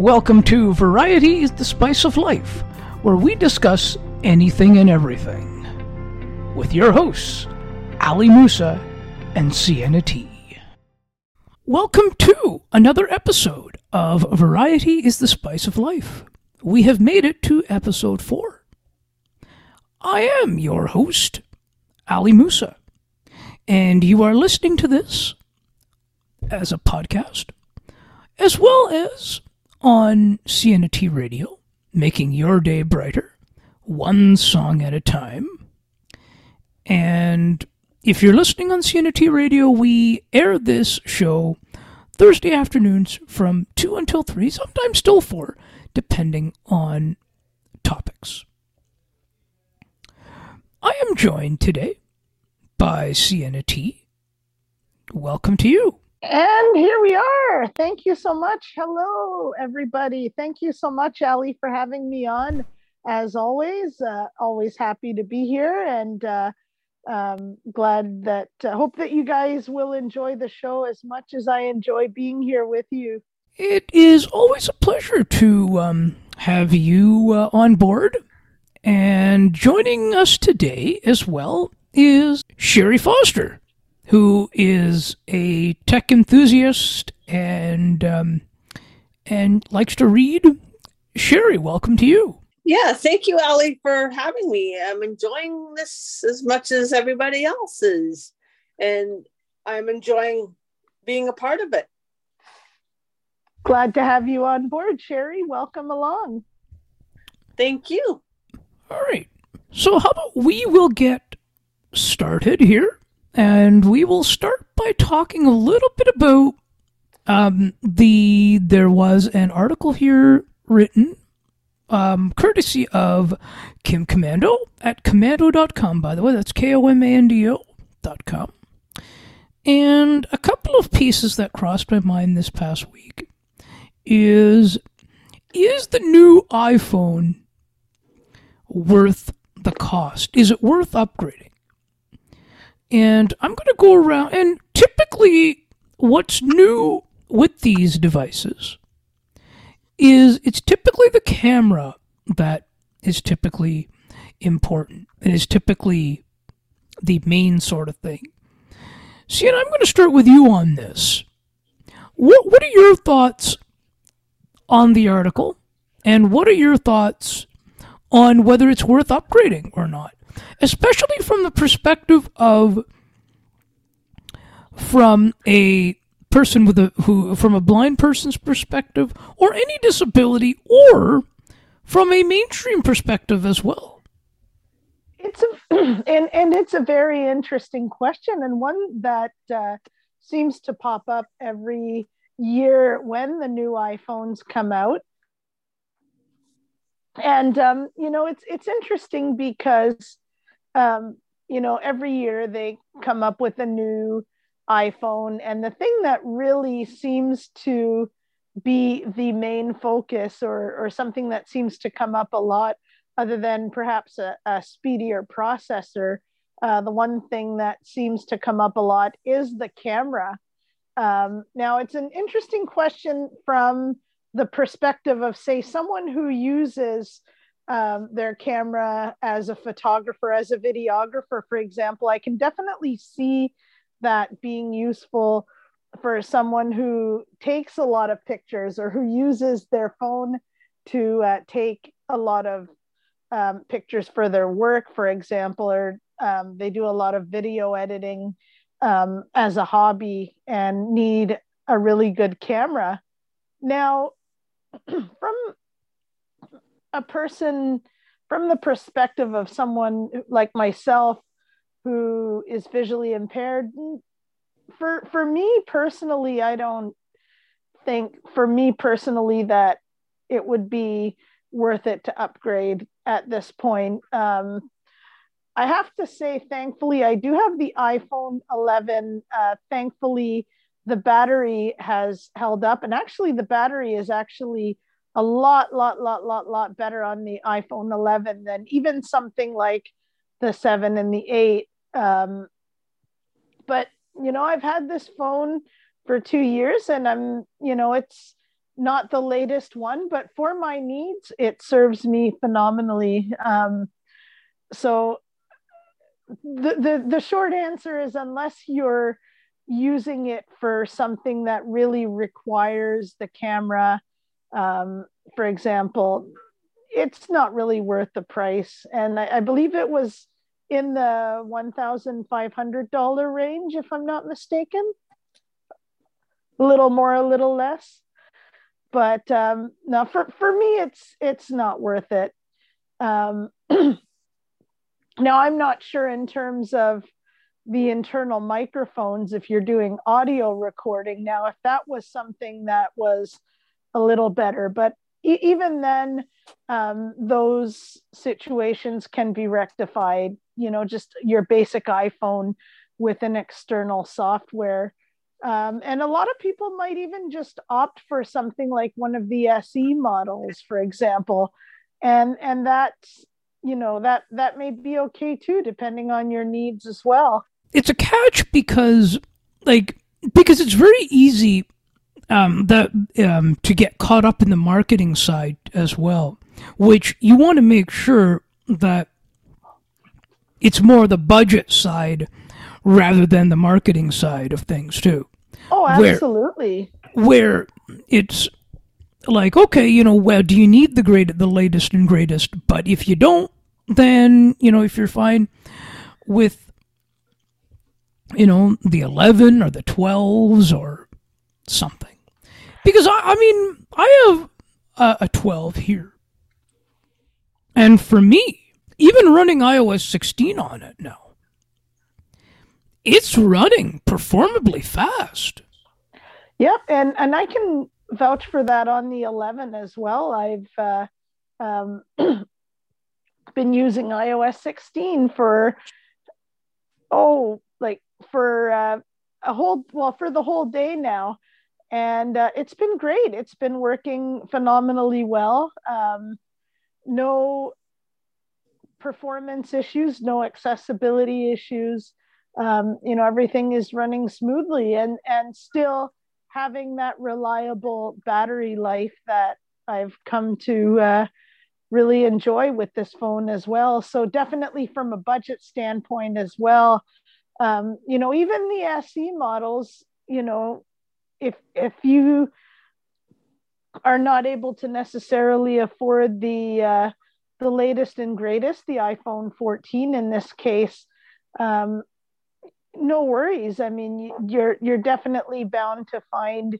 Welcome to Variety is the Spice of Life, where we discuss anything and everything. With your hosts, Ali Musa and Siena T. Welcome to another episode of Variety is the Spice of Life. We have made it to episode four. I am your host, Ali Musa, and you are listening to this as a podcast, as well as on Siena T Radio, making your day brighter, one song at a time. And if you're listening on Siena T Radio, we air this show Thursday afternoons from 2 until 3, sometimes till 4, depending on topics. I am joined today by Siena T. Welcome to you. And here we are. Thank you so much. Hello, everybody. Thank you so much, Ali, for having me on. As always, uh, always happy to be here and uh, um, glad that, uh, hope that you guys will enjoy the show as much as I enjoy being here with you. It is always a pleasure to um, have you uh, on board. And joining us today as well is Sherry Foster, who is a tech enthusiast and um, and likes to read. Sherry, welcome to you. Yeah, thank you, Ali, for having me. I'm enjoying this as much as everybody else is, and I'm enjoying being a part of it. Glad to have you on board, Sherry. Welcome along. Thank you. All right. So, how about we will get started here, and we will start by talking a little bit about um, the. There was an article here written, um, courtesy of Kim Komando at komando.com. By the way, that's K O M A N D O dot com. And a couple of pieces that crossed my mind this past week is is the new iPhone worth the cost? Is it worth upgrading? And I'm going to go around, and typically, what's new with these devices is it's typically the camera that is typically important and is typically the main sort of thing. See, and I'm going to start with you on this. What, what are your thoughts on the article? And what are your thoughts on whether it's worth upgrading or not, especially from the perspective of from a person with a who from a blind person's perspective or any disability or from a mainstream perspective as well. It's a and and it's a very interesting question and one that uh, seems to pop up every year when the new iPhones come out and um, you know it's it's interesting because um, you know every year they come up with a new iphone. And the thing that really seems to be the main focus or or something that seems to come up a lot other than perhaps a, a speedier processor uh, the one thing that seems to come up a lot is the camera. Um, now it's an interesting question from the perspective of say someone who uses um, their camera as a photographer as a videographer for example i can definitely see that being useful for someone who takes a lot of pictures or who uses their phone to uh, take a lot of um, pictures for their work for example or um, they do a lot of video editing um, as a hobby and need a really good camera. Now from a person from the perspective of someone like myself who is visually impaired for for me personally i don't think for me personally that it would be worth it to upgrade at this point. Um, i have to say thankfully i do have the iphone 11 uh, thankfully the battery has held up and actually the battery is actually a lot lot lot lot lot better on the iphone 11 than even something like the 7 and the 8 um, but you know i've had this phone for two years and i'm you know it's not the latest one, but for my needs, it serves me phenomenally. Um, so the, the the short answer is unless you're using it for something that really requires the camera, um, for example, it's not really worth the price. And I, I believe it was in the $1,500 range, if I'm not mistaken. A little more, a little less. But um, no, for, for me, it's it's not worth it. Um, now, I'm not sure in terms of the internal microphones if you're doing audio recording. Now, if that was something that was a little better, but e- even then, um, those situations can be rectified you know just your basic iphone with an external software. Um, and a lot of people might even just opt for something like one of the se models for example. And and that's you know that that may be okay too depending on your needs as well it's a catch because like because it's very easy um, that um, to get caught up in the marketing side as well which you want to make sure that it's more the budget side rather than the marketing side of things too. Oh, absolutely. Where, where it's like, okay, you know, well, do you need the great, the latest and greatest? But if you don't, then you know, if you're fine with, you know, the eleven or the twelves or something, because I, I mean, I have a, a twelve here, and for me, even running iOS 16 on it now, it's running performably fast. Yep, and and I can vouch for that on the 11 as well. I've uh, um, been using iOS 16 for oh, for uh, a whole well for the whole day now, and uh, it's been great. It's been working phenomenally well. Um, no performance issues, no accessibility issues. Um, you know, everything is running smoothly and and still having that reliable battery life that I've come to uh, really enjoy with this phone as well. So definitely from a budget standpoint as well. Um, you know, even the SE models, you know, if if you are not able to necessarily afford the uh, the latest and greatest, the iPhone 14 in this case, um, no worries. I mean, you're you're definitely bound to find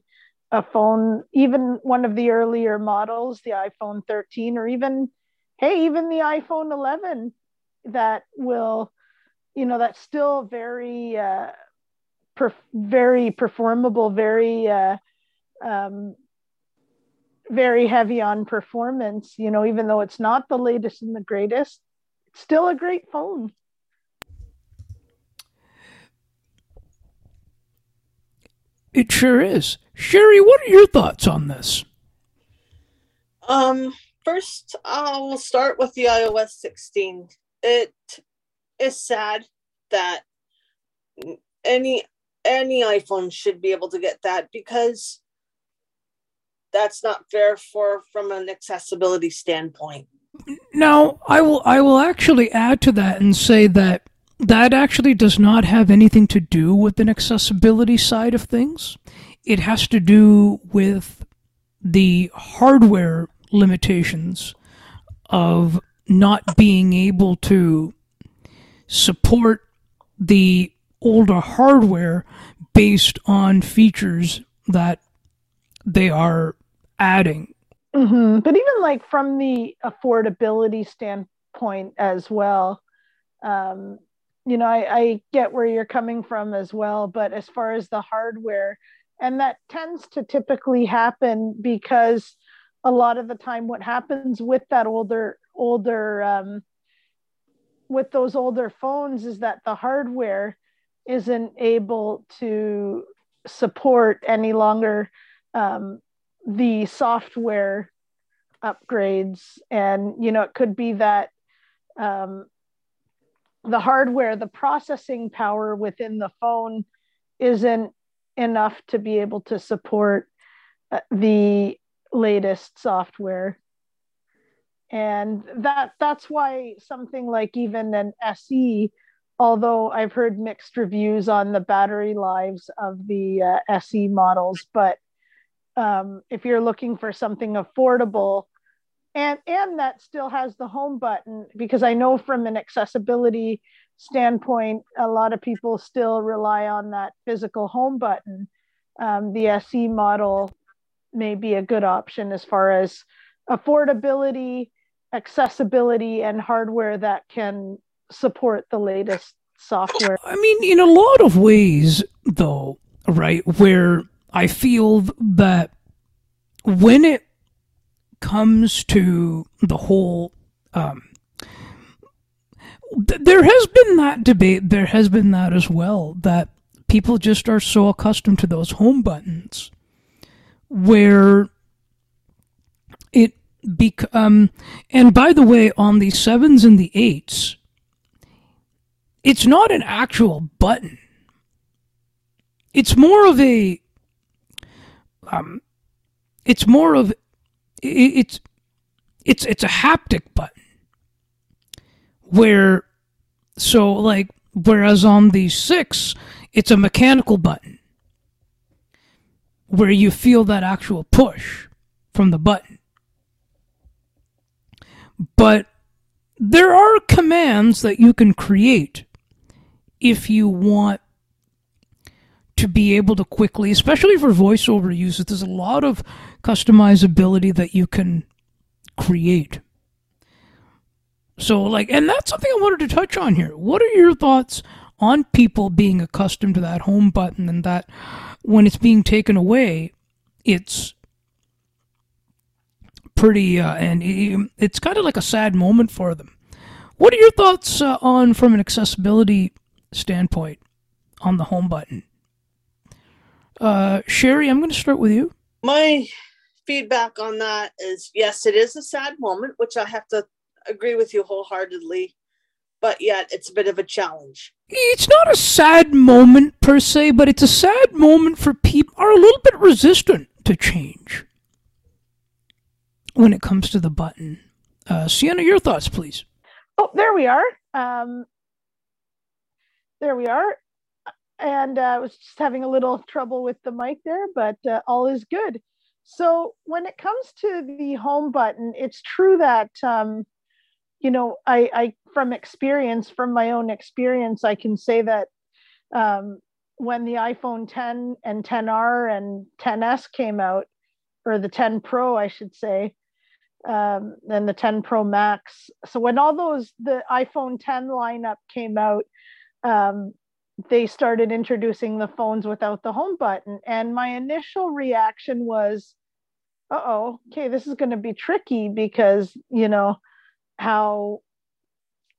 a phone, even one of the earlier models, the iPhone 13, or even, hey, even the iPhone 11, that will, you know, that's still very, uh, per- very performable, very uh, um, very heavy on performance, you know, even though it's not the latest and the greatest, it's still a great phone. It sure is. Sherry, what are your thoughts on this? Um, first, I will start with the iOS 16. It is sad that any any iPhone should be able to get that because that's not fair for from an accessibility standpoint. Now, I will I will actually add to that and say that that actually does not have anything to do with an accessibility side of things. It has to do with the hardware limitations of not being able to support the older hardware based on features that they are adding. Mm-hmm. But even like from the affordability standpoint as well, um, you know, I, I get where you're coming from as well. But as far as the hardware, and that tends to typically happen because a lot of the time what happens with that older older um, with those older phones is that the hardware isn't able to support any longer um, the software upgrades. And you know it could be that um, the hardware the processing power within the phone isn't enough to be able to support uh, the latest software and that that's why something like even an SE although I've heard mixed reviews on the battery lives of the uh, SE models but um, if you're looking for something affordable and and that still has the home button because I know from an accessibility standpoint a lot of people still rely on that physical home button. Um, the SE model may be a good option as far as affordability accessibility and hardware that can support the latest software. I mean, in a lot of ways, though, right, where I feel that when it comes to the whole, um, th- there has been that debate, there has been that as well, that people just are so accustomed to those home buttons where it bec- um, and by the way on the sevens and the eights it's not an actual button. It's more of a um, it's more of it's it's it's a haptic button. Where so like whereas on the six it's a mechanical button. Where you feel that actual push from the button but there are commands that you can create if you want to be able to quickly, especially for voiceover use, there's a lot of customizability that you can create. So, like, and that's something I wanted to touch on here. What are your thoughts on people being accustomed to that home button and that when it's being taken away, it's pretty, uh, and it's kind of like a sad moment for them. What are your thoughts uh, on, from an accessibility standpoint, on the home button? Uh, Sherry, I'm going to start with you. My feedback on that is yes, it is a sad moment, which I have to agree with you wholeheartedly, but yet it's a bit of a challenge. It's not a sad moment per se, but it's a sad moment for people are a little bit resistant to change when it comes to the button. Uh, Siena, your thoughts, please. Oh, there we are. Um, there we are. And uh, I was just having a little trouble with the mic there, but uh, all is good. So when it comes to the home button, it's true that um, you know I, I from experience, from my own experience, I can say that um, when the iPhone 10 and 10R and 10s came out, or the 10 Pro, I should say, um, and the 10 Pro Max. So when all those the iPhone 10 lineup came out, um, they started introducing the phones without the home button, and my initial reaction was, "Uh oh, okay, this is going to be tricky because you know how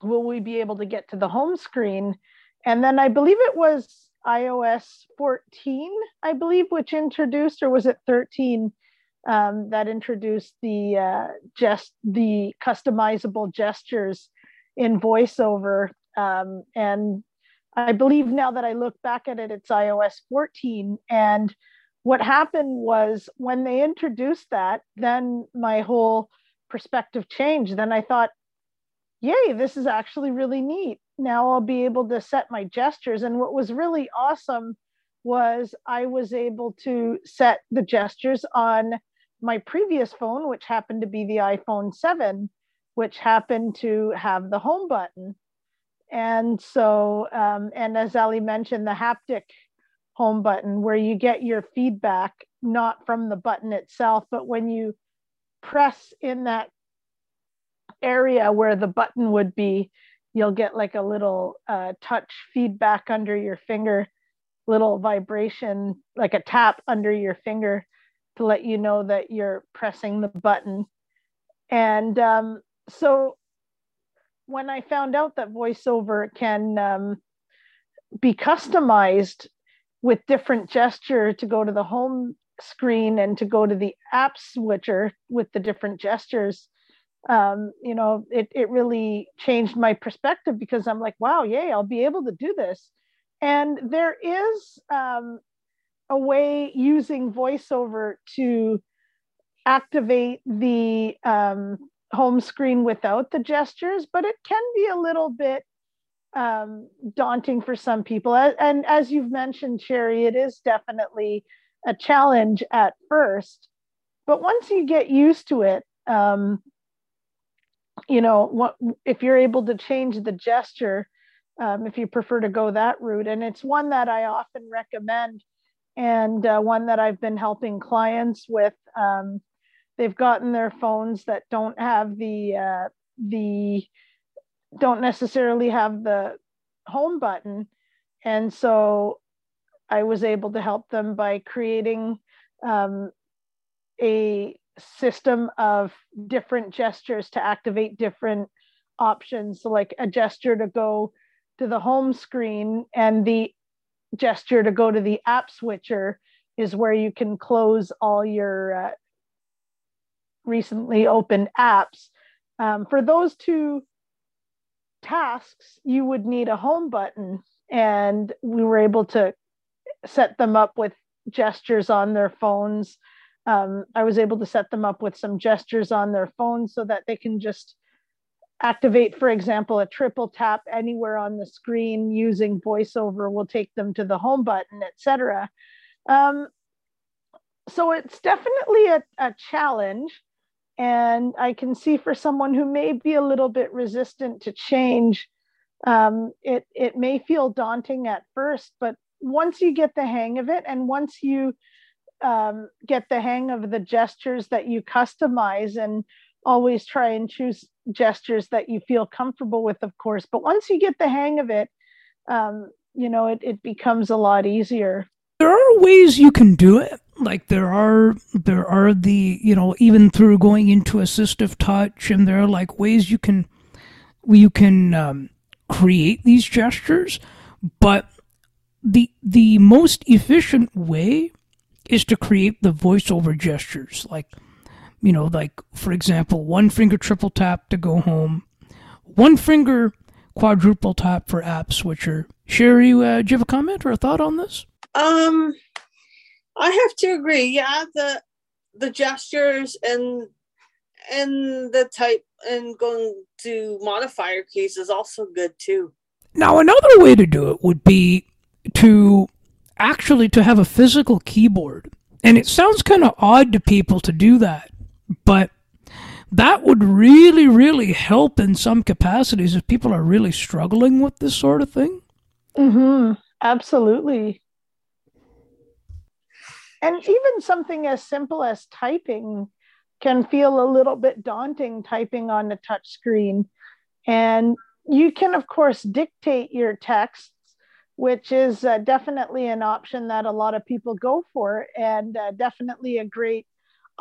will we be able to get to the home screen?" And then I believe it was iOS 14, I believe, which introduced, or was it 13? Um, that introduced the uh, just the customizable gestures in voiceover. Um, and i believe now that i look back at it it's ios 14 and what happened was when they introduced that then my whole perspective changed. Then i thought yay this is actually really neat. Now i'll be able to set my gestures. And what was really awesome was i was able to set the gestures on my previous phone, which happened to be the iPhone 7, which happened to have the home button. And so, um, and as Ali mentioned, the haptic home button, where you get your feedback not from the button itself, but when you press in that area where the button would be, you'll get like a little uh, touch feedback under your finger, little vibration, like a tap under your finger to let you know that you're pressing the button. And um, so when I found out that VoiceOver can um, be customized with different gesture to go to the home screen and to go to the app switcher with the different gestures, um, you know, it, it really changed my perspective because I'm like, wow, yay, I'll be able to do this. And there is um, a way using voiceover to activate the um, home screen without the gestures, but it can be a little bit um, daunting for some people. And as you've mentioned, Sherry, it is definitely a challenge at first. But once you get used to it, um, you know, what if you're able to change the gesture, um, if you prefer to go that route, and it's one that I often recommend, and uh, one that I've been helping clients with. Um, they've gotten their phones that don't have the uh, the don't necessarily have the home button. And so I was able to help them by creating um, a system of different gestures to activate different options. So, like a gesture to go to the home screen and the gesture to go to the app switcher is where you can close all your uh, recently opened apps. Um, for those two tasks, you would need a home button. And we were able to set them up with gestures on their phones. Um, I was able to set them up with some gestures on their phones so that they can just activate, for example, a triple tap anywhere on the screen using voiceover will take them to the home button, etc. Um, so it's definitely a, a challenge. And I can see for someone who may be a little bit resistant to change, um, it, it may feel daunting at first, but once you get the hang of it and once you um, get the hang of the gestures that you customize and always try and choose gestures that you feel comfortable with, of course. But once you get the hang of it, um, you know, it, it becomes a lot easier. There are ways you can do it like there are there are the you know even through going into assistive touch and there are like ways you can you can um, create these gestures but the the most efficient way is to create the voiceover gestures like you know like for example one finger triple tap to go home one finger quadruple tap for app switcher sherry uh, do you have a comment or a thought on this um I have to agree. Yeah, the the gestures and and the type and going to modifier keys is also good too. Now another way to do it would be to actually to have a physical keyboard. And it sounds kind of odd to people to do that, but that would really, really help in some capacities if people are really struggling with this sort of thing. Mm-hmm. Absolutely and even something as simple as typing can feel a little bit daunting typing on a touch screen and you can of course dictate your texts which is uh, definitely an option that a lot of people go for and uh, definitely a great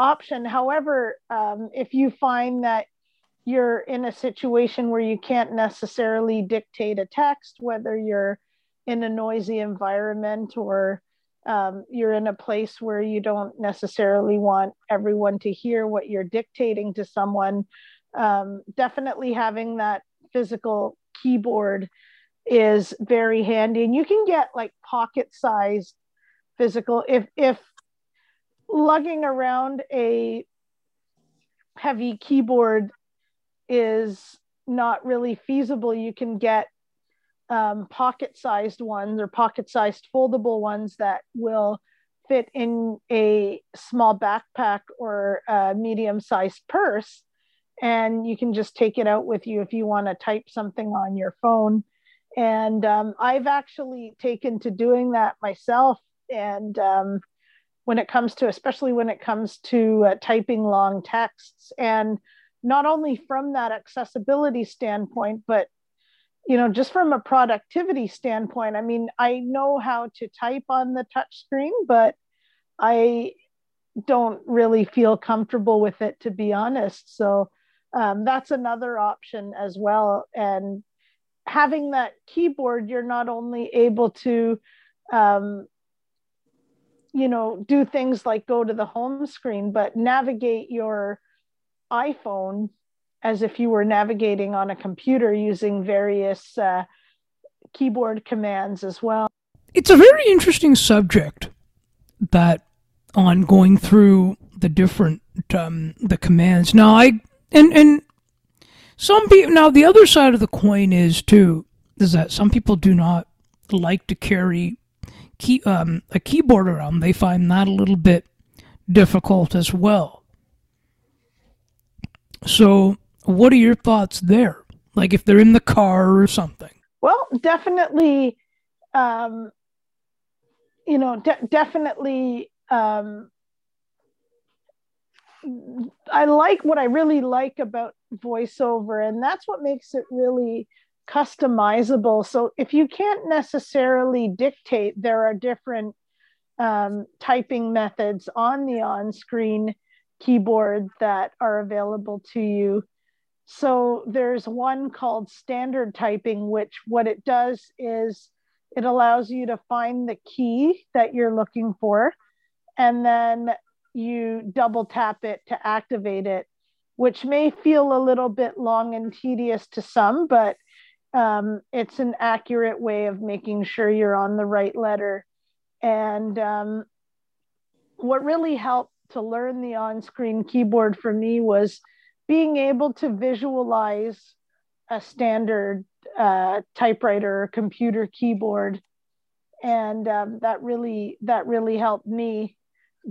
option. However um, if you find that you're in a situation where you can't necessarily dictate a text whether you're in a noisy environment or um, you're in a place where you don't necessarily want everyone to hear what you're dictating to someone um, definitely having that physical keyboard is very handy. And you can get like pocket sized physical if if lugging around a heavy keyboard is not really feasible you can get um, pocket sized ones or pocket sized foldable ones that will fit in a small backpack or a medium sized purse. And you can just take it out with you if you want to type something on your phone. And um, I've actually taken to doing that myself. And um, when it comes to, especially when it comes to uh, typing long texts, and not only from that accessibility standpoint, but you know, just from a productivity standpoint, I mean, I know how to type on the touch screen, but I don't really feel comfortable with it, to be honest. So um, that's another option as well. And having that keyboard, you're not only able to, um, you know, do things like go to the home screen, but navigate your iPhone as if you were navigating on a computer using various uh, keyboard commands as well. It's a very interesting subject that on going through the different um, the commands. Now I and and some people now the other side of the coin is too is that some people do not like to carry key um, a keyboard around. They find that a little bit difficult as well. So, what are your thoughts there? Like if they're in the car or something? Well, definitely, um, you know, de- definitely. Um, I like what I really like about voiceover, and that's what makes it really customizable. So if you can't necessarily dictate, there are different um, typing methods on the on screen keyboard that are available to you. So there's one called standard typing, which what it does is it allows you to find the key that you're looking for, and then you double tap it to activate it, which may feel a little bit long and tedious to some, but um, it's an accurate way of making sure you're on the right letter. And um, what really helped to learn the on screen keyboard for me was being able to visualize a standard uh, typewriter or computer keyboard and um, that really that really helped me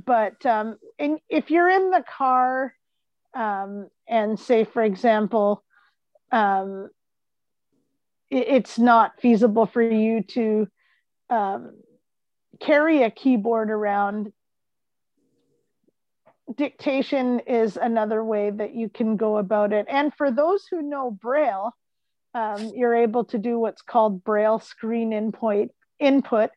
but um, if you're in the car um, and say for example um, it's not feasible for you to um, carry a keyboard around dictation is another way that you can go about it. And for those who know Braille, um, you're able to do what's called Braille screen input, input,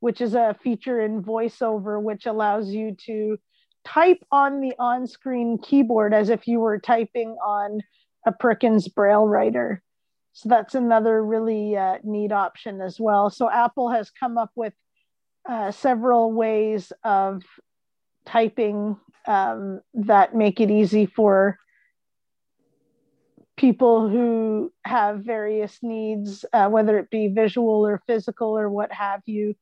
which is a feature in VoiceOver, which allows you to type on the on screen keyboard as if you were typing on a Perkins Braille writer. So that's another really uh, neat option as well. So Apple has come up with uh, several ways of typing um, that make it easy for people who have various needs, uh, whether it be visual or physical or what have you.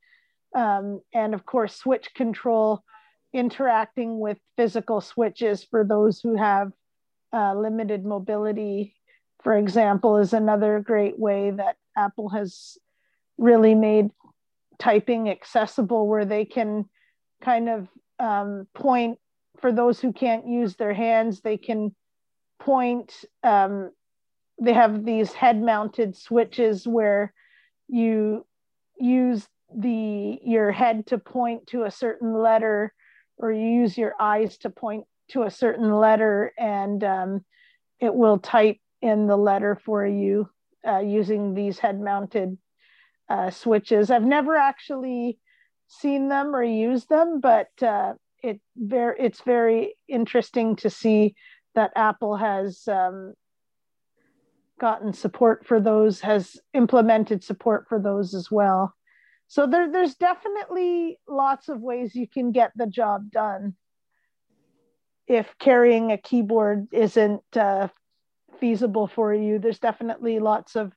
Um, and of course, switch control, interacting with physical switches for those who have uh, limited mobility, for example, is another great way that Apple has really made typing accessible where they can kind of um, point for those who can't use their hands, they can point. Um, they have these head mounted switches where you use the your head to point to a certain letter or you use your eyes to point to a certain letter and um, it will type in the letter for you uh, using these head mounted uh, switches i've never actually seen them or used them but uh, it very it's very interesting to see that Apple has um, gotten support for those, has implemented support for those as well. So there, there's definitely lots of ways you can get the job done. If carrying a keyboard isn't uh, feasible for you, there's definitely lots of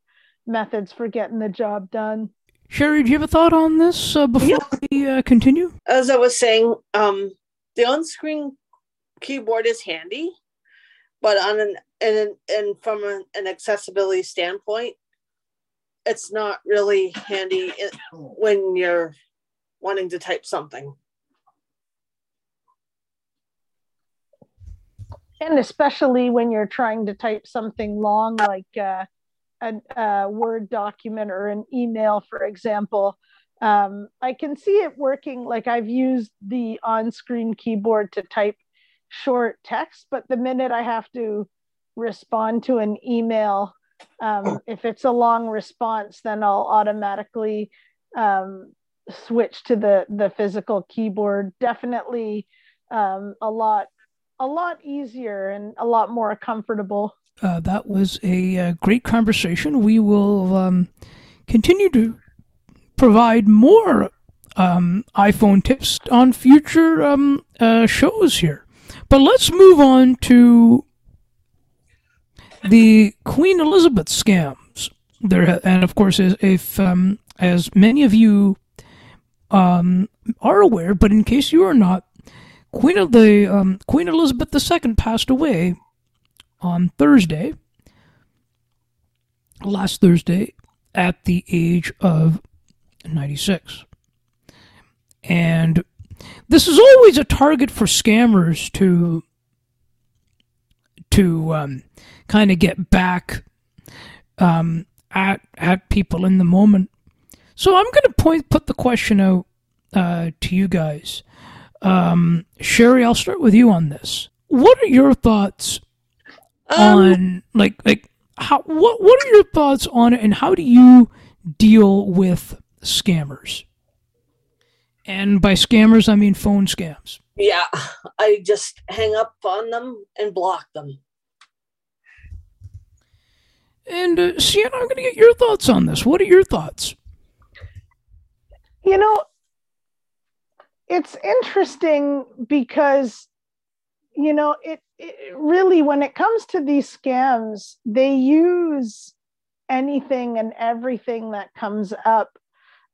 methods for getting the job done. Sherry, do you have a thought on this uh, before yeah. we uh, continue? As I was saying, um, the on-screen keyboard is handy, but on an and and from an, an accessibility standpoint, it's not really handy when you're wanting to type something. And especially when you're trying to type something long, like uh, a, a Word document or an email, for example, um, I can see it working. Like I've used the on screen keyboard to type short text, but the minute I have to respond to an email, um, if it's a long response, then I'll automatically um, switch to the, the physical keyboard. Definitely um, a lot a lot easier and a lot more comfortable. Uh, that was a, uh, great conversation. We will um, continue to provide more um, iPhone tips on future um, uh, shows here. But let's move on to the Queen Elizabeth scams. There, and of course, if um, as many of you um, are aware, but in case you are not, Queen of the um, Queen Elizabeth II passed away on Thursday, last Thursday, at the age of 96. And this is always a target for scammers to to um, kind of get back um, at at people in the moment. So I'm going to point put the question out uh, to you guys. Um, Sherry, I'll start with you on this. What are your thoughts um, on like like how what what are your thoughts on it, and how do you deal with scammers? And by scammers, I mean phone scams. Yeah, I just hang up on them and block them. And uh, Siena, I'm going to get your thoughts on this. What are your thoughts? You know, it's interesting because, you know, it, it really, when it comes to these scams, they use anything and everything that comes up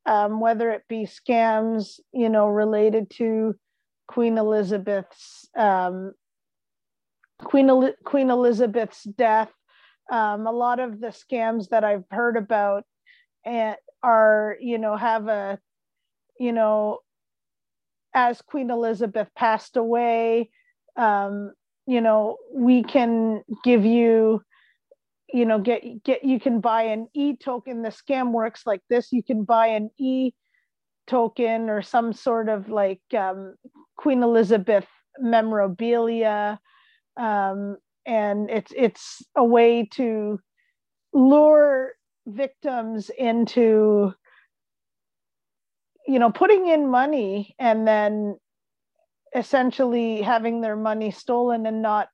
um, whether it be scams, you know, related to Queen Elizabeth's um, Queen El- Queen Elizabeth's death. Um, a lot of the scams that I've heard about and are, you know, have a, you know, as Queen Elizabeth passed away, um, you know, we can give you you know get get you can buy an e token the scam works like this. You can buy an e token or some sort of like um, queen elizabeth memorabilia um, and it's it's a way to lure victims into you know putting in money and then essentially having their money stolen and not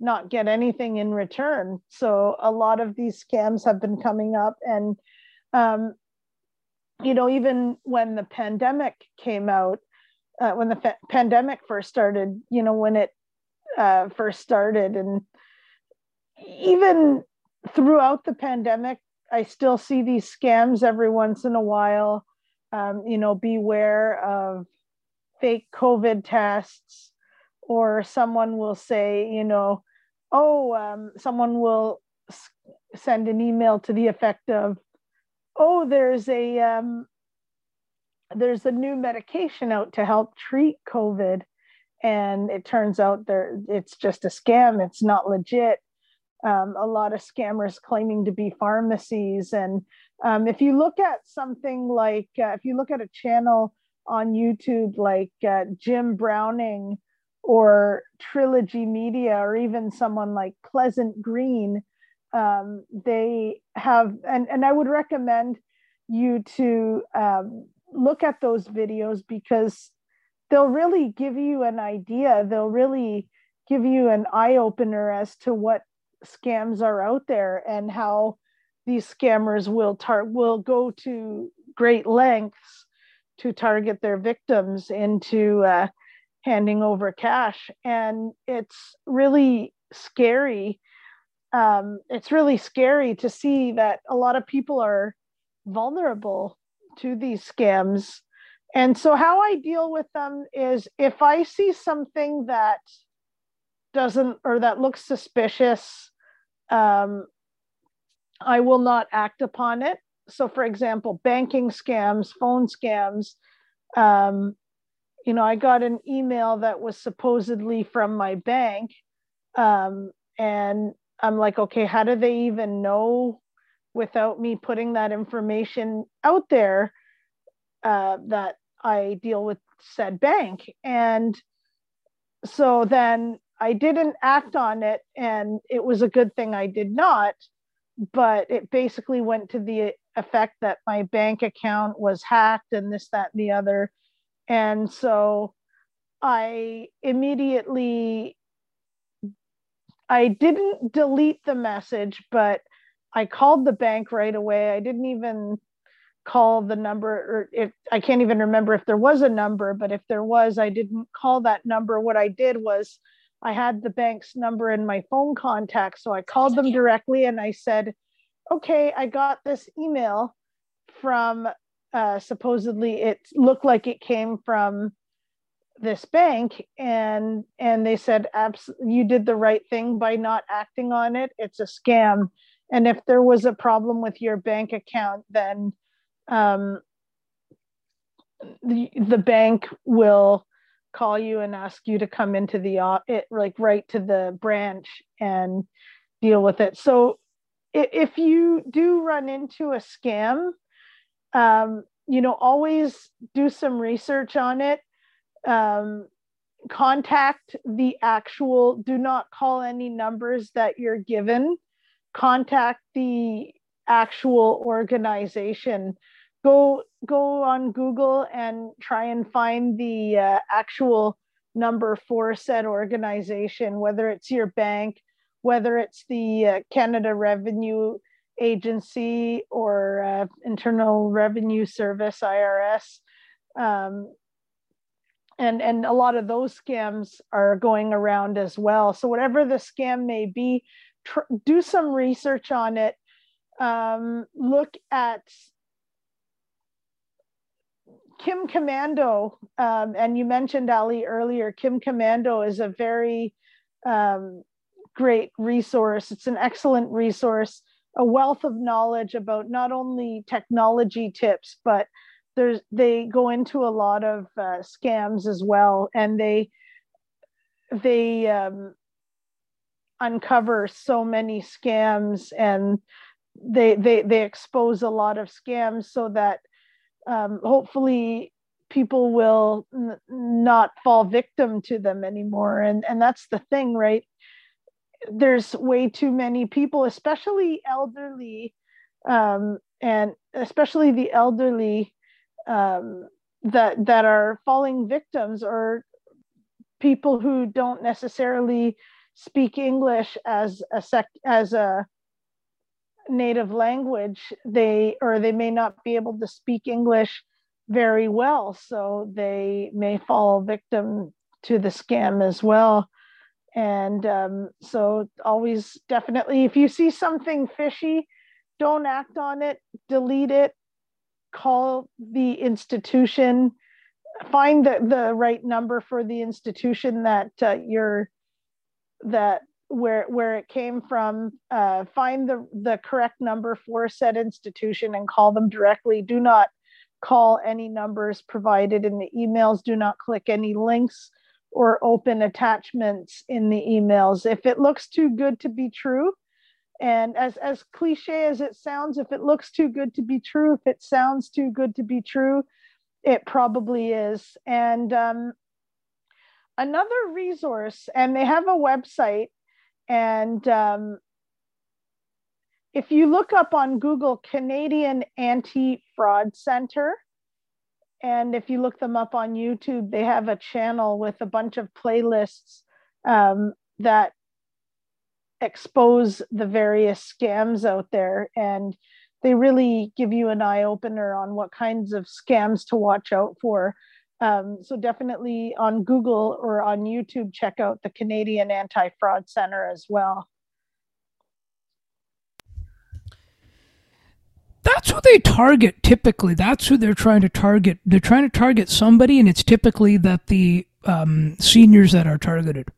not get anything in return. So a lot of these scams have been coming up, and um, you know, even when the pandemic came out, uh, when the fa- pandemic first started, you know, when it uh, first started, and even throughout the pandemic, I still see these scams every once in a while. Um, you know, beware of fake COVID tests, or someone will say, you know, oh, um, someone will send an email to the effect of, oh, there's a um, there's a new medication out to help treat COVID, and it turns out there it's just a scam. It's not legit. Um, a lot of scammers claiming to be pharmacies, and um, if you look at something like uh, if you look at a channel on YouTube like uh, Jim Browning or Trilogy Media or even someone like Pleasant Green, um, they have, and, and I would recommend you to um, look at those videos because they'll really give you an idea. They'll really give you an eye opener as to what scams are out there and how these scammers will tar- will go to great lengths to target their victims into uh, handing over cash. And it's really scary um, it's really scary to see that a lot of people are vulnerable to these scams. And so how i deal with them is if i see something that doesn't or that looks suspicious um, i will not act upon it so for example banking scams phone scams um, you know, I got an email that was supposedly from my bank. Um, and I'm like, okay, how do they even know without me putting that information out there uh, that I deal with said bank? And so then I didn't act on it, and it was a good thing I did not. But it basically went to the effect that my bank account was hacked and this, that, and the other and so I immediately I didn't delete the message, but I called the bank right away. I didn't even call the number or if I can't even remember if there was a number, but if there was, I didn't call that number. What I did was I had the bank's number in my phone contact. So I called them directly and I said, okay, I got this email from uh, supposedly it looked like it came from this bank and and they said Abs- you did the right thing by not acting on it it's a scam and if there was a problem with your bank account then um, the, the bank will call you and ask you to come into the it like right to the branch and deal with it. So if you do run into a scam um, you know always do some research on it. Um, contact the actual do not call any numbers that you're given. Contact the actual organization. Go go on google and try and find the uh, actual number for said organization whether it's your bank whether it's the uh, canada revenue agency or uh, internal revenue service irs um, and and a lot of those scams are going around as well. So whatever the scam may be tr- do some research on it. Um, look at Kim Komando, um, and you mentioned ali earlier Kim Komando is a very um, great resource. It's an excellent resource a wealth of knowledge about not only technology tips but there's they go into a lot of uh, scams as well and they they um, uncover so many scams and they they they expose a lot of scams so that um, hopefully people will n- not fall victim to them anymore. And and that's the thing right? There's way too many people especially elderly um, and especially the elderly um, that that are falling victims or people who don't necessarily speak English as a sec as a native language they or they may not be able to speak English very well so they may fall victim to the scam as well. And um, so always definitely if you see something fishy don't act on it delete it call the institution find the, the right number for the institution that uh, you're that where where it came from uh, find the the correct number for said institution and call them directly. Do not call any numbers provided in the emails. Do not click any links or open attachments in the emails. If it looks too good to be true and as as cliche as it sounds if it looks too good to be true if it sounds too good to be true it probably is. And um, another resource and they have a website and um, if you look up on google canadian anti-fraud center and if you look them up on youtube they have a channel with a bunch of playlists um, that expose the various scams out there and they really give you an eye opener on what kinds of scams to watch out for. Um, so definitely on Google or on YouTube, check out the Canadian Anti Fraud Center as well. That's who they target typically. That's who they're trying to target. They're trying to target somebody, and it's typically that the um, seniors that are targeted.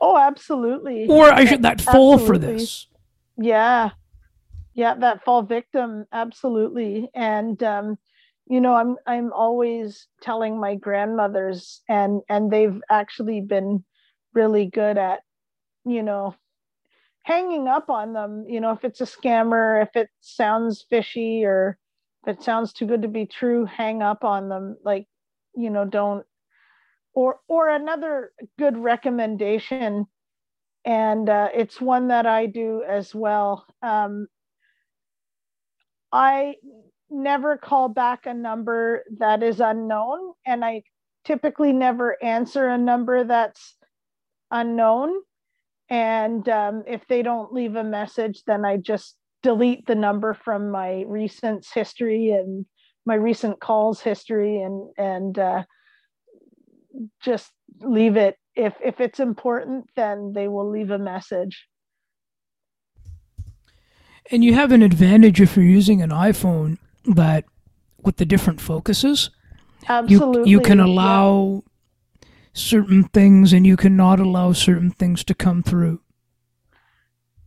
Oh, absolutely. Or I should that fall absolutely. for this. Yeah. Yeah, that fall victim, absolutely. And um, you know, I'm I'm always telling my grandmothers and and they've actually been really good at, you know, hanging up on them, you know, if it's a scammer, if it sounds fishy or if it sounds too good to be true, hang up on them. Like, you know, don't or or another good recommendation and uh, it's one that i do as well um, i never call back a number that is unknown and i typically never answer a number that's unknown. And um, if they don't leave a message then i just delete the number from my recent history and my recent calls history and and uh, just leave it. If if it's important then they will leave a message. And you have an advantage if you're using an iphone that with the different focuses Absolutely. You, you can allow yeah. certain things and you cannot allow certain things to come through.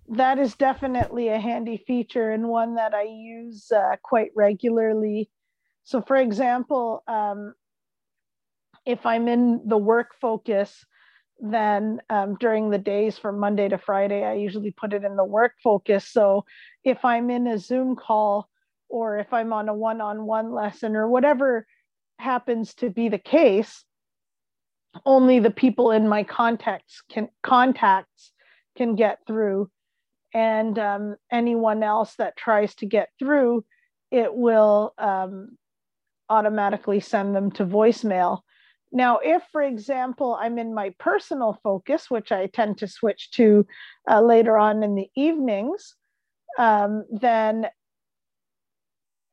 That is definitely a handy feature and one that I use uh, quite regularly. So, for example, um, if I'm in the work focus, then um, during the days from Monday to Friday, I usually put it in the work focus. So if I'm in a Zoom call or if I'm on a one on one lesson or whatever happens to be the case, only the people in my contacts can contacts can get through. And um, anyone else that tries to get through it will um, automatically send them to voicemail. Now, if, for example, I'm in my personal focus, which I tend to switch to uh, later on in the evenings, um, then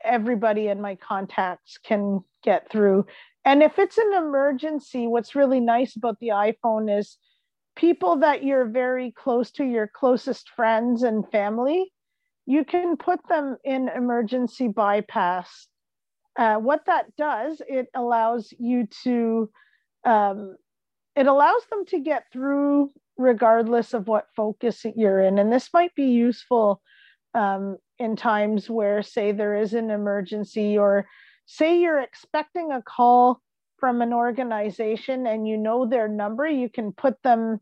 everybody in my contacts can get through. And if it's an emergency, what's really nice about the iPhone is people that you're very close to, your closest friends and family, you can put them in emergency bypass uh, what that does, it allows you to, um, it allows them to get through regardless of what focus you're in. And this might be useful um, in times where, say, there is an emergency, or say you're expecting a call from an organization and you know their number, you can put them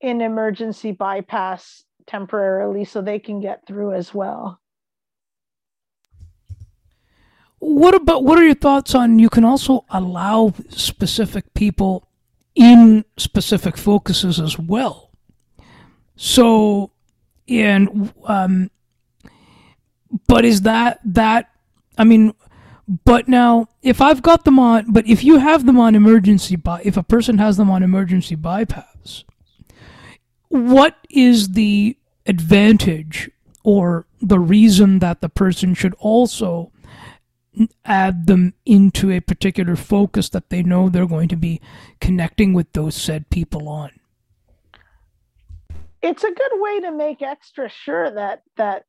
in emergency bypass temporarily so they can get through as well. What about what are your thoughts on you can also allow specific people in specific focuses as well? So, and um, but is that that? I mean, but now if I've got them on, but if you have them on emergency by, if a person has them on emergency bypass, what is the advantage or the reason that the person should also add them into a particular focus that they know they're going to be connecting with those said people on it's a good way to make extra sure that that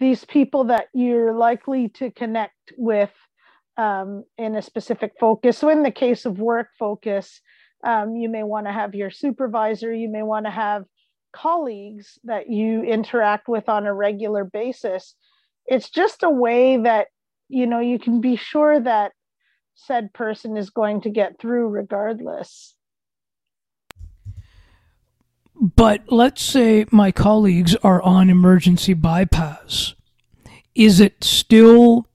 these people that you're likely to connect with um, in a specific focus. So in the case of work focus um, you may want to have your supervisor you may want to have colleagues that you interact with on a regular basis. It's just a way that you know you can be sure that said person is going to get through regardless but let's say my colleagues are on emergency bypass. Is it still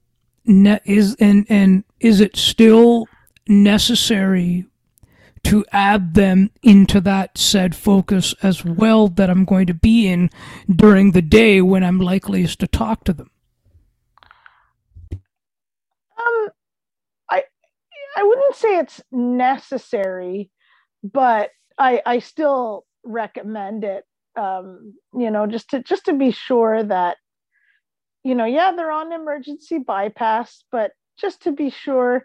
ne- is and and is it still necessary to add them into that said focus as well that I'm going to be in during the day when I'm likeliest to talk to them? Um, I I wouldn't say it's necessary, but I I still recommend it. Um, you know, just to just to be sure that, you know, yeah, they're on emergency bypass, but just to be sure.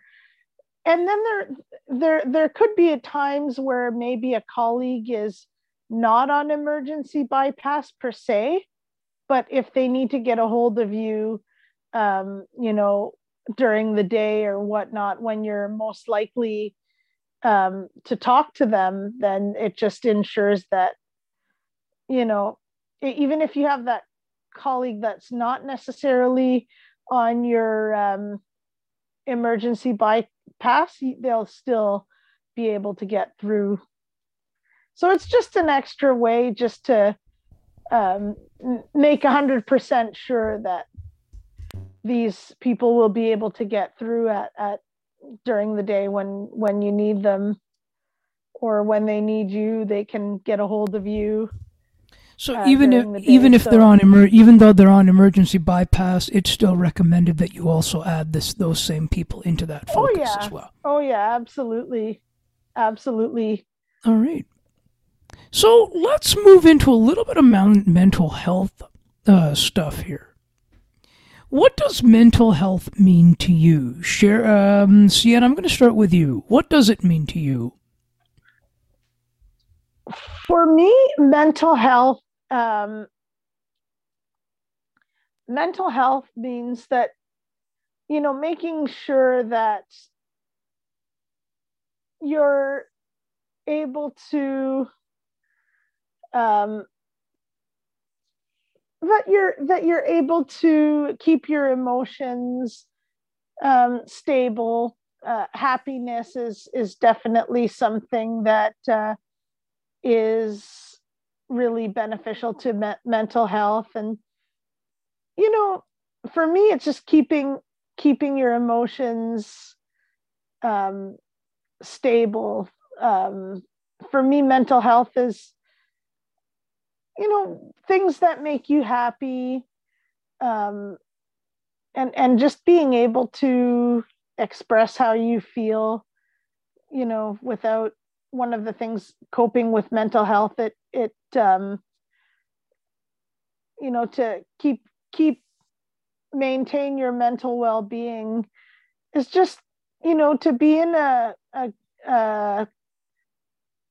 And then there there there could be at times where maybe a colleague is not on emergency bypass per se, but if they need to get a hold of you, um, you know, during the day or whatnot when you're most likely um, to talk to them then it just ensures that you know even if you have that colleague that's not necessarily on your um, emergency bypass they'll still be able to get through. So it's just an extra way just to um, make 100% sure that these people will be able to get through at, at during the day when when you need them or when they need you they can get a hold of you so uh, even if even if so, they're on emer- even though they're on emergency bypass it's still recommended that you also add this those same people into that oh, focus oh, yeah. as well. Oh yeah. Absolutely. Absolutely. All right. So let's move into a little bit of mental health uh, stuff here what does mental health mean to you? Share, um, Siena, I'm going to start with you. What does it mean to you? For me, mental health, um, mental health means that, you know, making sure that you're able to um, that you're that you're able to keep your emotions um, stable. Uh, happiness is is definitely something that uh, is really beneficial to me- mental health, and you know, for me, it's just keeping keeping your emotions um, stable. Um, for me, mental health is you know things that make you happy um, and and just being able to express how you feel you know without one of the things coping with mental health it it um, you know to keep keep maintain your mental well-being is just you know to be in a, a, a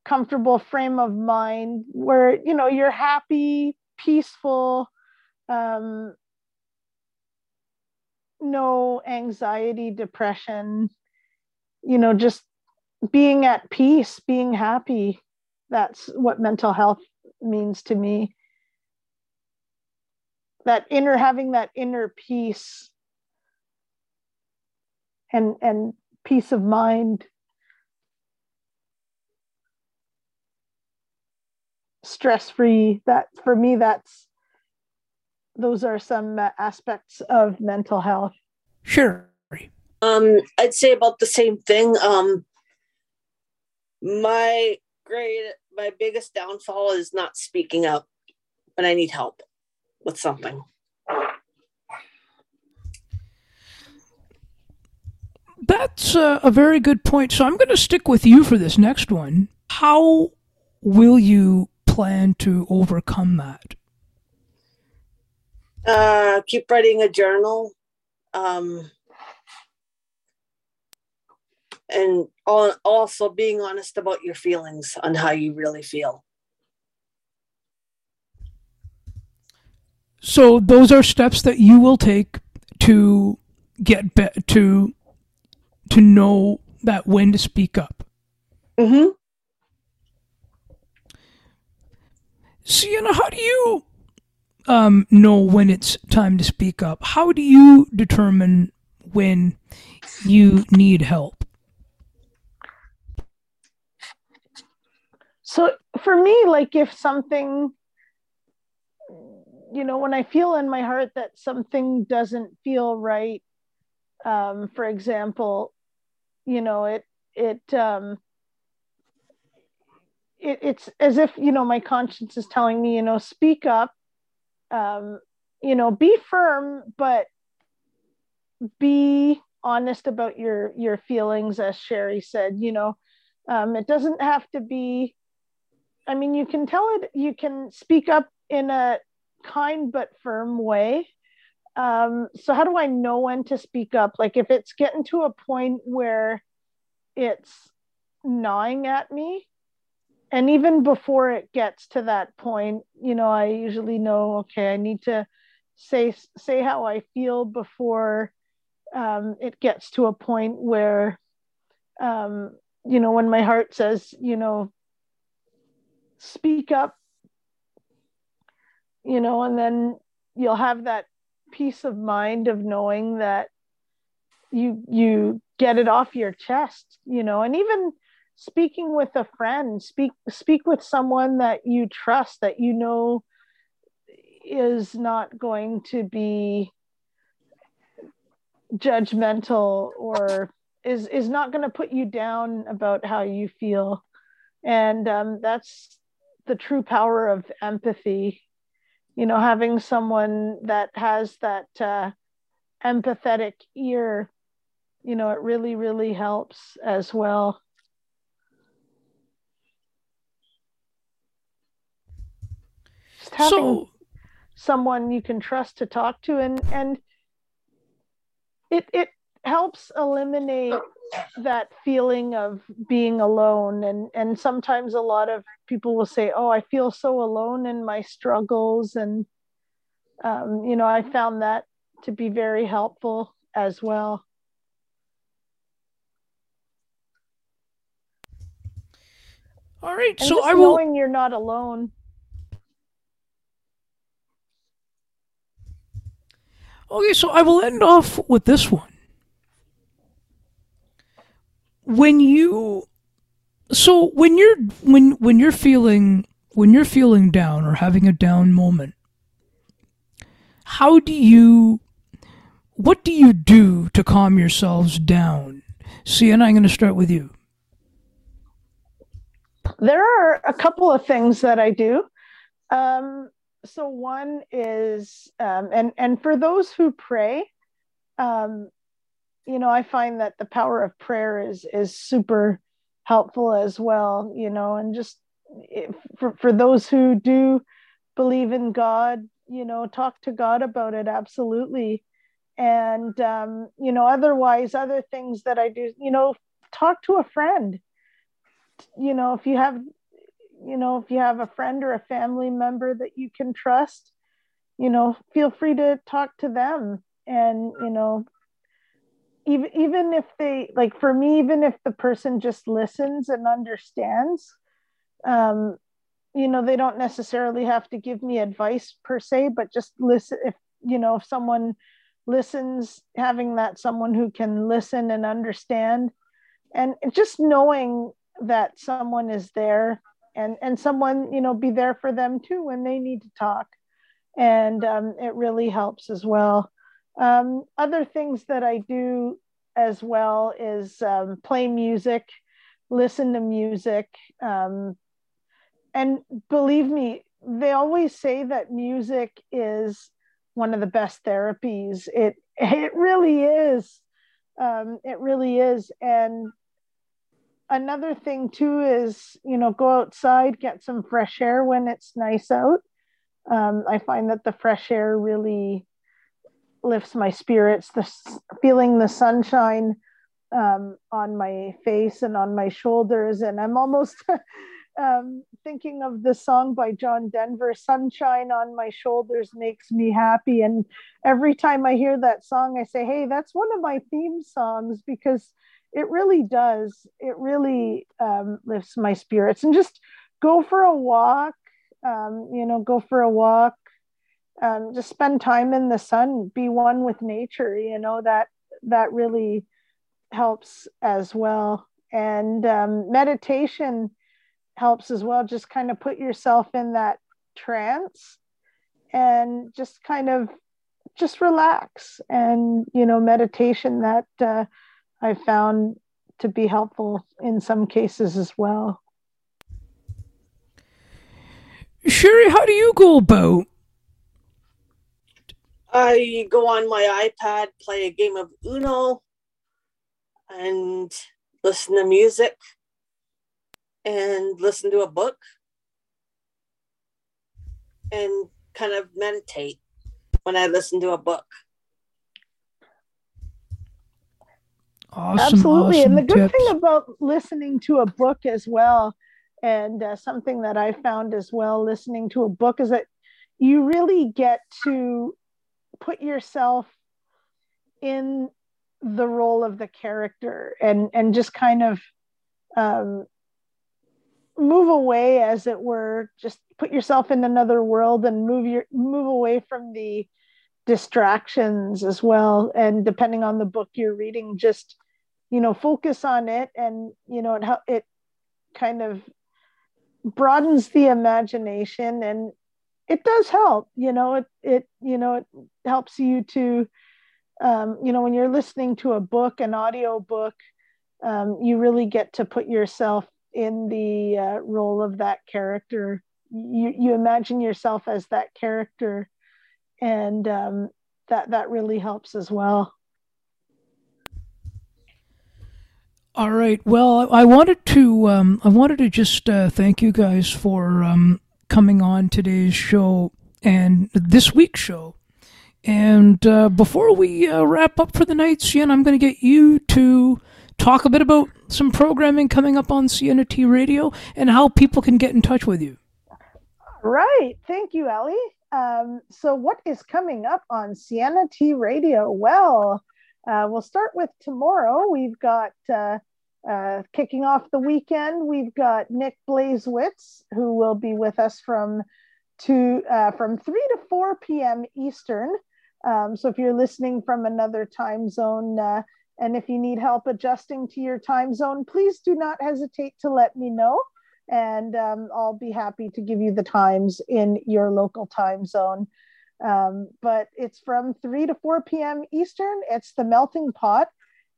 comfortable frame of mind where you know you're happy peaceful um, no anxiety depression you know just being at peace being happy. That's what mental health means to me. That inner having that inner peace and and peace of mind stress free that for me that's those are some aspects of mental health. Sure. Um i'd say about the same thing um my great my biggest downfall is not speaking up when i need help with something. That's a, a very good point. So i'm going to stick with you for this next one. How will you plan to overcome that? Uh, keep writing a journal. Um, and also being honest about your feelings on how you really feel. So those are steps that you will take to get be- to to know that when to speak up. Mm-hmm. Siena, how do you um, know when it's time to speak up? How do you determine when you need help? So for me, like if something, you know, when I feel in my heart that something doesn't feel right, um, for example, you know, it it um, it, it's as if you know my conscience is telling me you know speak up um you know be firm but be honest about your your feelings as sherry said you know. Um it doesn't have to be i mean you can tell it you can speak up in a kind but firm way. Um so how do i know when to speak up? Like if it's getting to a point where it's gnawing at me and even before it gets to that point you know i usually know okay i need to say say how i feel before um, it gets to a point where um, you know when my heart says you know speak up you know and then you'll have that peace of mind of knowing that you you get it off your chest you know and even speaking with a friend speak speak with someone that you trust that you know is not going to be judgmental or is is not going to put you down about how you feel. And um, that's the true power of empathy. You know having someone that has that uh, empathetic ear you know it really really helps as well just having so, someone you can trust to talk to and and it it helps eliminate that feeling of being alone and and sometimes a lot of people will say oh i feel so alone in my struggles and um, you know i found that to be very helpful as well All right, and so I will. knowing you're not alone. Okay, so I will end off with this one. When you so when you're when when you're feeling when you're feeling down or having a down moment, how do you what do you do to calm yourselves down? Siena, I'm going to start with you. There are a couple of things that I do. Um, so one is, um, and and for those who pray, um, you know, I find that the power of prayer is is super helpful as well. You know, and just if, for for those who do believe in God, you know, talk to God about it absolutely. And um, you know, otherwise, other things that I do, you know, talk to a friend. You know, if you have you know, if you have a friend or a family member that you can trust, you know, feel free to talk to them. And, you know, even even if they like for me, even if the person just listens and understands, um, you know, they don't necessarily have to give me advice per se, but just listen if you know, if someone listens, having that someone who can listen and understand and just knowing that someone is there and and someone you know be there for them too when they need to talk. And um, it really helps as well. Um, other things that i do as well is um, play music listen to music um, and believe me they always say that music is one of the best therapies. It it really is um, it really is. And another thing too is you know go outside get some fresh air when it's nice out. Um, i find that the fresh air really lifts my spirits the feeling the sunshine um, on my face and on my shoulders. And i'm almost um, thinking of the song by john denver sunshine on my shoulders makes me happy. And every time i hear that song i say hey that's one of my theme songs because it really does. It really um, lifts my spirits. And just go for a walk. Um, you know, go for a walk. Um, just spend time in the sun. Be one with nature. You know that that really helps as well. And um, meditation helps as well. Just kind of put yourself in that trance and just kind of just relax and you know meditation that uh, I found to be helpful in some cases as well. Sherry, how do you go about? I go on my iPad, play a game of Uno, and listen to music and listen to a book and kind of meditate when I listen to a book. Awesome, Absolutely. awesome and the good tips. thing about listening to a book as well, and uh, something that I found as well listening to a book is that you really get to put yourself in the role of the character and and just kind of um, move away as it were just put yourself in another world and move your move away from the distractions as well. And depending on the book you're reading just you know focus on it and you know it it kind of broadens the imagination and it does help you know it it you know it helps you to um, you know when you're listening to a book an audio book um, you really get to put yourself in the uh, role of that character. You you imagine yourself as that character and um, that that really helps as well All right. Well, I wanted to um, I wanted to just uh, thank you guys for um, coming on today's show and this week's show. And uh, before we uh, wrap up for the night, Siena, I'm going to get you to talk a bit about some programming coming up on Siena T Radio and how people can get in touch with you. Right. Thank you, Ali. Um, so, what is coming up on Siena T Radio? Well, uh, we'll start with tomorrow. We've got uh, Uh, kicking off the weekend, we've got Nick Blazewitz, who will be with us from two uh, from three to four p.m. Eastern. Um, so if you're listening from another time zone, uh, and if you need help adjusting to your time zone, please do not hesitate to let me know, and um, I'll be happy to give you the times in your local time zone. Um, but it's from 3 to 4 p.m. Eastern. It's the Melting Pot.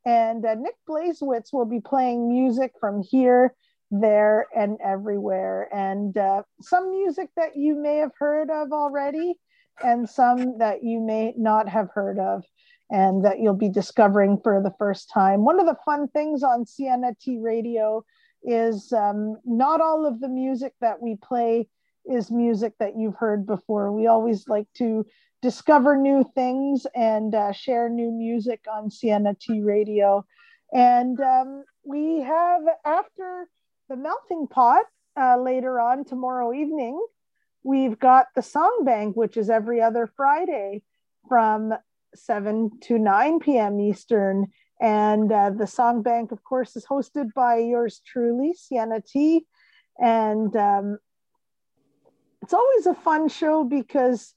And uh, Nick Blazewitz will be playing music from here, there, and everywhere. And uh, some music that you may have heard of already, and some that you may not have heard of, and that you'll be discovering for the first time. One of the fun things on Siena T Radio is um, not all of the music that we play is music that you've heard before. We always like to discover new things and uh, share new music on Siena T Radio. And um, we have, after the melting pot uh, later on tomorrow evening, we've got the Song Bank, which is every other Friday from 7 to 9 p.m. Eastern. And uh, the Song Bank, of course, is hosted by yours truly, Siena T. And um, it's always a fun show because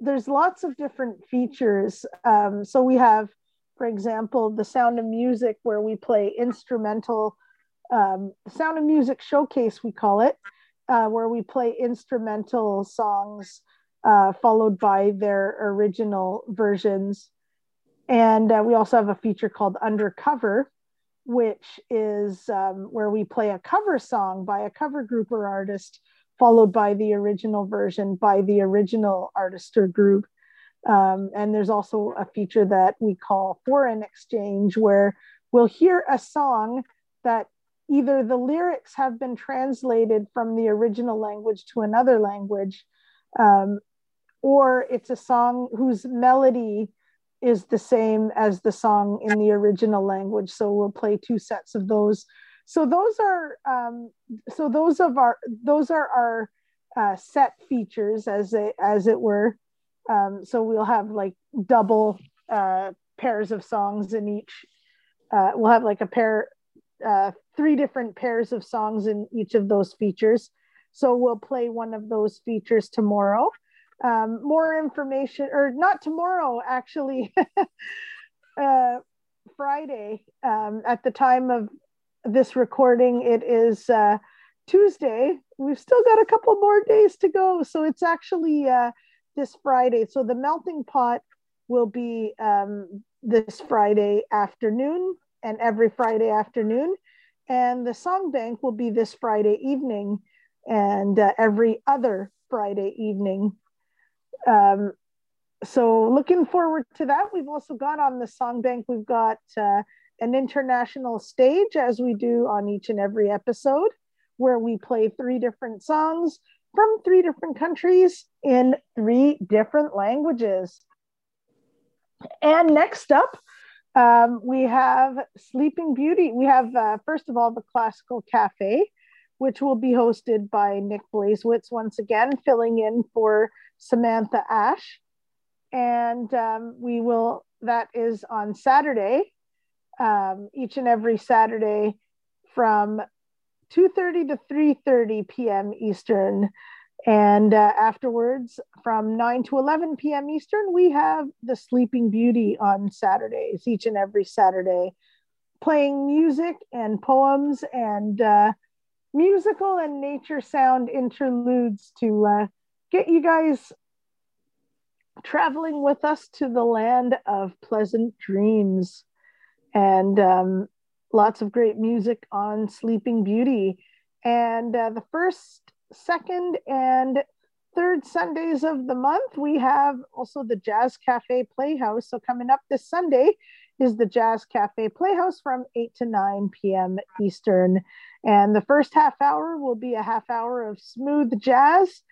there's lots of different features. Um, so we have, for example, the Sound of Music, where we play instrumental, um, Sound of Music Showcase, we call it, uh, where we play instrumental songs uh, followed by their original versions. And uh, we also have a feature called Undercover, which is um, where we play a cover song by a cover group or artist followed by the original version by the original artist or group. Um, and there's also a feature that we call foreign exchange, where we'll hear a song that either the lyrics have been translated from the original language to another language, um, or it's a song whose melody is the same as the song in the original language. So we'll play two sets of those. So those are um, so those of our those are our uh, set features as it as it were. Um, so we'll have like double uh, pairs of songs in each. Uh, we'll have like a pair uh, three different pairs of songs in each of those features. So we'll play one of those features tomorrow um, more information or not tomorrow actually uh, friday um, at the time of this recording, it is uh, Tuesday. We've still got a couple more days to go. So it's actually uh, this Friday. So the melting pot will be um, this Friday afternoon and every Friday afternoon. And the song bank will be this Friday evening and uh, every other Friday evening. Um, so looking forward to that. We've also got on the song bank, we've got uh, an international stage, as we do on each and every episode, where we play three different songs from three different countries in three different languages. And next up, um, we have Sleeping Beauty. We have, uh, first of all, the Classical Cafe, which will be hosted by Nick Blazewitz once again, filling in for Samantha Ash. And um, we will, that is on Saturday, um, each and every Saturday from 2.30 to 3.30 p.m. Eastern. And uh, afterwards, from 9 to 11 p.m. Eastern, we have the Sleeping Beauty on Saturdays, each and every Saturday, playing music and poems and uh, musical and nature sound interludes to uh, get you guys traveling with us to the land of pleasant dreams and um, lots of great music on Sleeping Beauty. And uh, the first, second, and third Sundays of the month, we have also the Jazz Cafe Playhouse. So, coming up this Sunday is the Jazz Cafe Playhouse from 8 to 9 p.m. Eastern. And the first half hour will be a half hour of smooth jazz,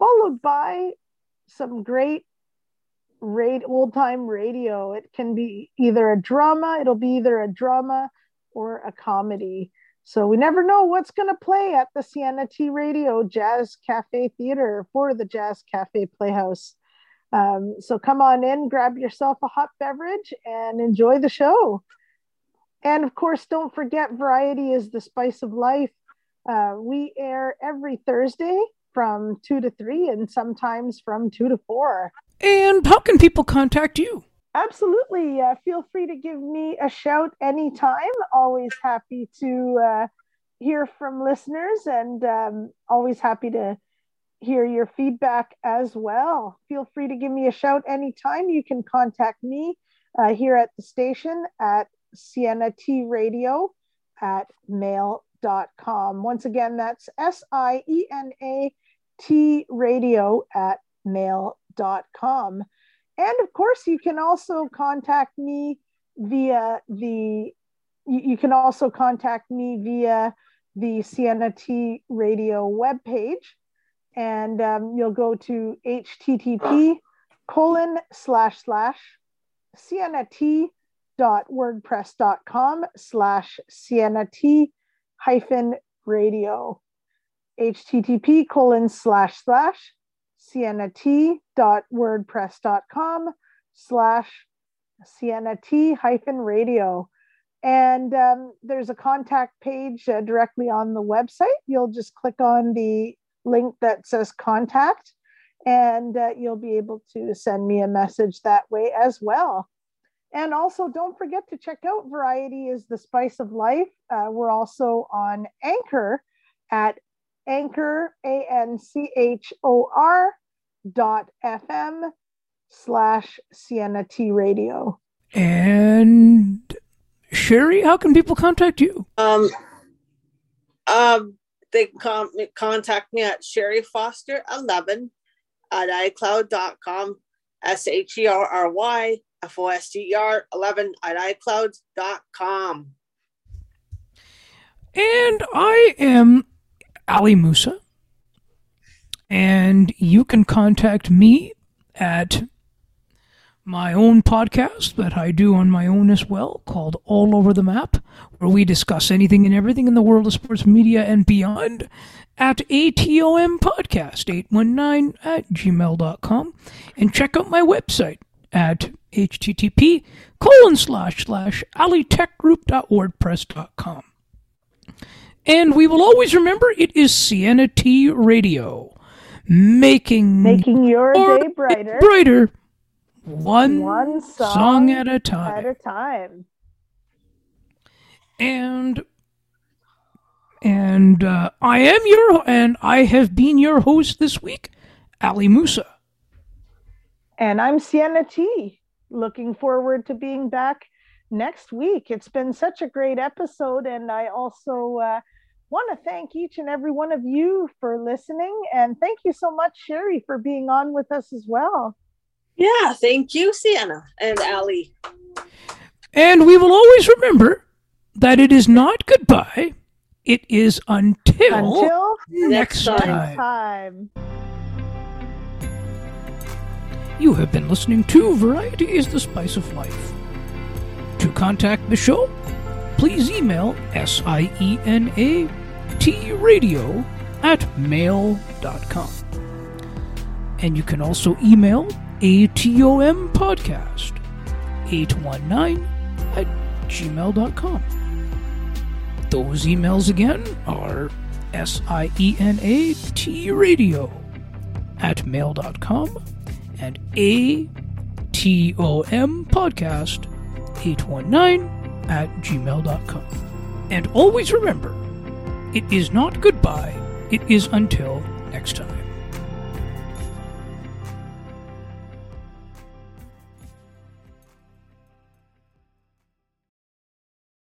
followed by some great rate old time radio. It can be either a drama, it'll be either a drama or a comedy. So we never know what's going to play at the Siena T Radio Jazz Cafe Theater for the Jazz Cafe Playhouse. Um, so come on in, grab yourself a hot beverage, and enjoy the show. And of course, don't forget, variety is the spice of life. Uh, we air every Thursday from 2 to 3 and sometimes from 2 to 4. And how can people contact you? Absolutely. Uh, feel free to give me a shout anytime. Always happy to uh, hear from listeners and um, always happy to hear your feedback as well. Feel free to give me a shout anytime. You can contact me uh, here at the station at Siena T Radio at mail.com. Once again, that's S I E N A T radio at mail dot com. And of course, you can also contact me via the you can also contact me via the Siena T radio webpage. And um, you'll go to http colon slash slash Siena T wordpress.com slash Siena T hyphen radio. Http colon slash slash ciennat wordpress.com slash ciennat hyphen radio. And um, there's a contact page uh, directly on the website. You'll just click on the link that says contact and uh, you'll be able to send me a message that way as well and also, don't forget to check out Variety is the Spice of Life. Uh, we're also on Anchor at anchor, A N C H O R dot FM slash Siena T Radio. And Sherry, how can people contact you? Um, um, they can contact me at Sherry Foster 11 at iCloud.com, S H E R R Y F-O-S-T-E-R 11 at iCloud.com. And I am Ali Musa. And you can contact me at my own podcast that I do on my own as well called All Over the Map, where we discuss anything and everything in the world of sports media and beyond at ATOM Podcast 819 at gmail.com. And check out my website at http colon slash slash alitechgroup.wordpress.com. And we will always remember it is Siena T Radio, making making your day brighter, brighter, one, one song, song at a time. At a time. And and uh, I am your and I have been your host this week, Ali Musa. And I'm Siena T. Looking forward to being back next week. It's been such a great episode, and I also uh, want to thank each and every one of you for listening. And thank you so much, Sherry, for being on with us as well. Yeah, thank you, Siena and Ali. And we will always remember that it is not goodbye, it is until, until next, next time. time. You have been listening to Variety is the Spice of Life. To contact the show, please email S-I-E-N-A-T radio at mail.com. And you can also email ATOM podcast 819 at gmail.com. Those emails again are S-I-E-N-A-T radio at mail.com and ATOM podcast 819 at gmail.com. And always remember, it is not goodbye, it is until next time.